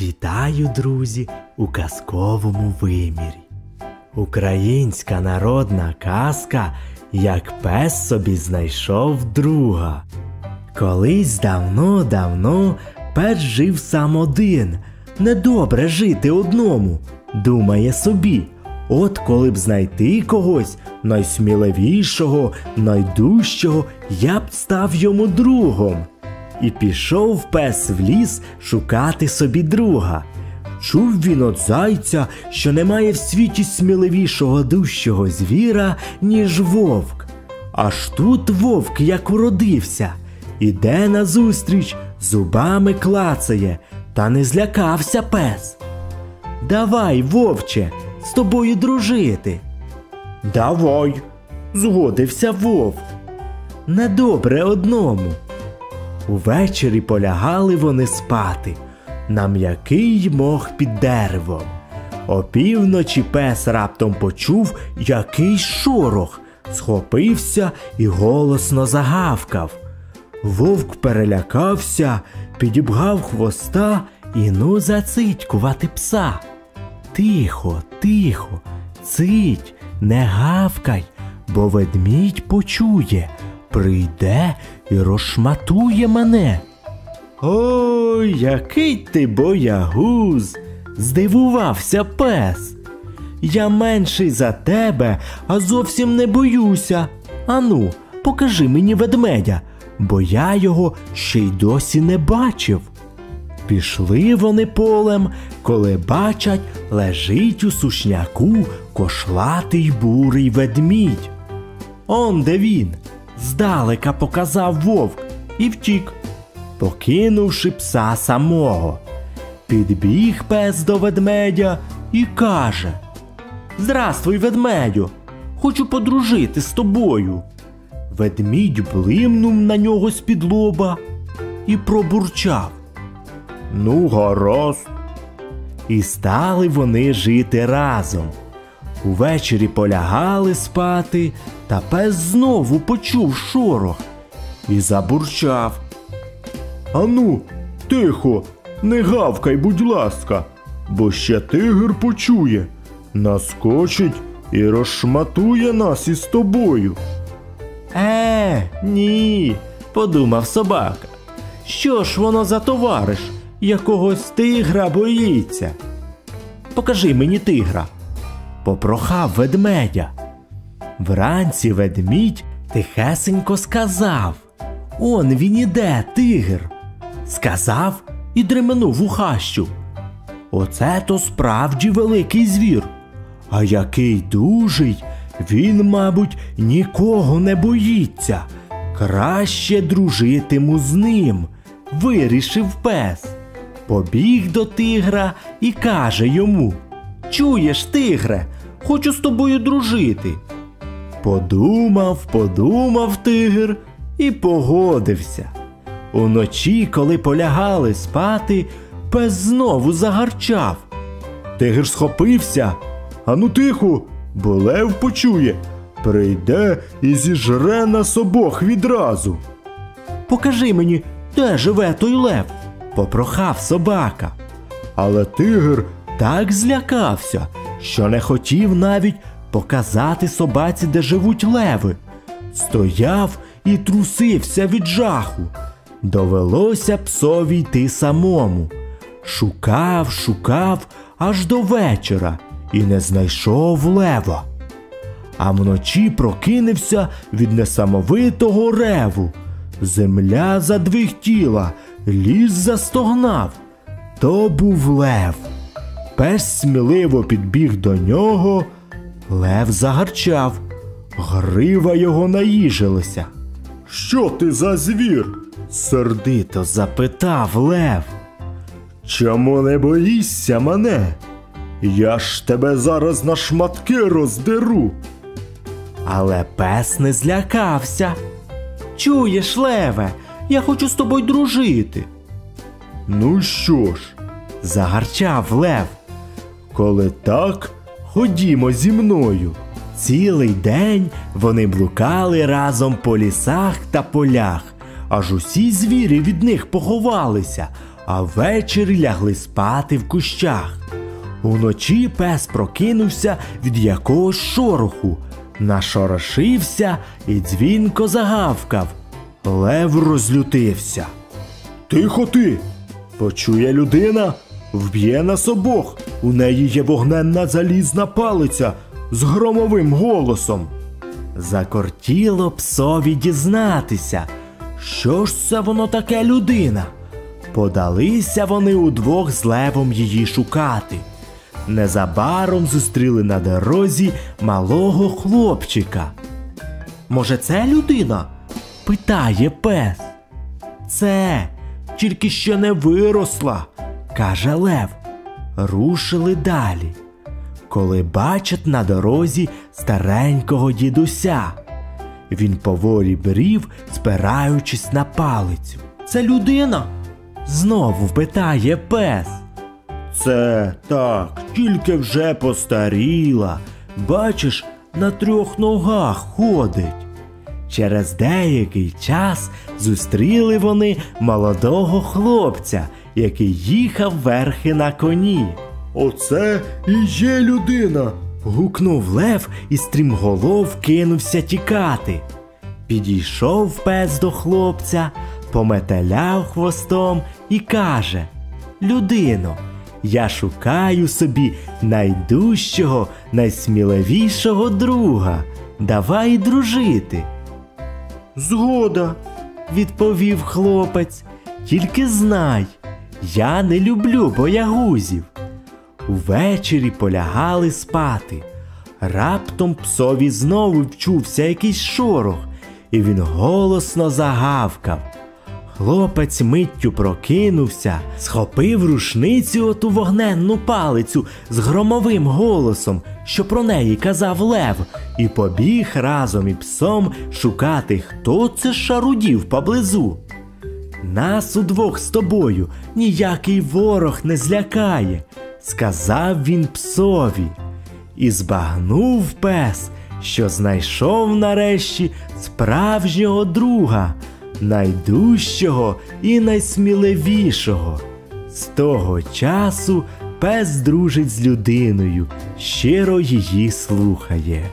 Вітаю, друзі, у казковому вимірі. Українська народна казка, як пес собі знайшов друга. Колись давно-давно пес жив сам один. Недобре жити одному, думає собі. От коли б знайти когось найсміливішого, найдужчого, я б став йому другом. І пішов пес в ліс шукати собі друга. Чув він от зайця, що немає в світі сміливішого дужчого звіра, ніж вовк. Аж тут вовк як уродився, іде назустріч, зубами клацає, та не злякався пес. Давай, вовче, з тобою дружити. Давай, згодився вовк. Недобре одному. Увечері полягали вони спати на м'який мох під деревом. Опівночі пес раптом почув якийсь шорох, схопився і голосно загавкав. Вовк перелякався, підібгав хвоста і ну зацитькувати пса. Тихо, тихо, цить, не гавкай, бо ведмідь почує, прийде і розшматує мене. Ой, який ти боягуз! здивувався пес. Я менший за тебе, а зовсім не боюся. Ану, покажи мені ведмедя, бо я його ще й досі не бачив. Пішли вони полем, коли бачать, лежить у сушняку кошлатий бурий ведмідь. Он де він, здалека показав вовк і втік, покинувши пса самого. Підбіг пес до ведмедя і каже Здравствуй, ведмедю, хочу подружити з тобою. Ведмідь блимнув на нього з-під лоба і пробурчав. Ну, гаразд. І стали вони жити разом. Увечері полягали спати, та пес знову почув шорох і забурчав. Ану, тихо, не гавкай, будь ласка, бо ще тигр почує, наскочить і розшматує нас із тобою. Е, ні, подумав собака. Що ж воно за товариш, якогось тигра боїться? Покажи мені тигра. Попрохав ведмедя. Вранці ведмідь тихесенько сказав Он він іде, тигр. Сказав і дременув у хащу. Оце то справді великий звір. А який дужий, він, мабуть, нікого не боїться. Краще дружитиму з ним, вирішив пес. Побіг до тигра і каже йому Чуєш, тигре, хочу з тобою дружити. Подумав, подумав тигр і погодився. Уночі, коли полягали спати, пес знову загарчав. Тигр схопився. Ану тихо, бо лев почує, прийде і зіжре нас обох відразу. Покажи мені, де живе той лев, попрохав собака. Але тигр так злякався, що не хотів навіть показати собаці, де живуть леви. Стояв і трусився від жаху. Довелося псові йти самому. Шукав, шукав аж до вечора і не знайшов лева. А вночі прокинувся від несамовитого реву. Земля задвихтіла, ліс застогнав. То був лев. Пес сміливо підбіг до нього. Лев загарчав, грива його наїжилася. Що ти за звір? сердито запитав Лев. Чому не боїшся мене? Я ж тебе зараз на шматки роздеру. Але пес не злякався. Чуєш, Леве, я хочу з тобою дружити. Ну що ж, загарчав Лев. Коли так, ходімо зі мною. Цілий день вони блукали разом по лісах та полях, аж усі звірі від них поховалися, а ввечері лягли спати в кущах. Уночі пес прокинувся від якогось шороху, нашорошився і дзвінко загавкав. Лев розлютився. Тихо ти. Почує людина, вб'є нас обох. У неї є вогненна залізна палиця з громовим голосом. Закортіло псові дізнатися, що ж це воно таке людина. Подалися вони удвох з левом її шукати. Незабаром зустріли на дорозі малого хлопчика. Може, це людина? питає пес. Це тільки ще не виросла, каже Лев. Рушили далі. Коли бачать на дорозі старенького дідуся. Він поволі брів, спираючись на палицю. Це людина? Знову питає пес. Це так, тільки вже постаріла. Бачиш, на трьох ногах ходить. Через деякий час зустріли вони молодого хлопця, який їхав верхи на коні. Оце і є людина. гукнув Лев і стрімголов кинувся тікати. Підійшов пес до хлопця, пометеляв хвостом і каже: Людино, я шукаю собі найдужчого, найсміливішого друга. Давай дружити. Згода, відповів хлопець. Тільки знай, я не люблю боягузів. Увечері полягали спати. Раптом псові знову вчувся якийсь шорох, і він голосно загавкав. Хлопець миттю прокинувся, схопив рушницю оту вогненну палицю з громовим голосом, що про неї казав Лев, і побіг разом із псом шукати, хто це шарудів поблизу. Нас удвох з тобою ніякий ворог не злякає, сказав він псові, і збагнув пес, що знайшов нарешті справжнього друга, найдужчого і найсміливішого. З того часу пес дружить з людиною, щиро її слухає.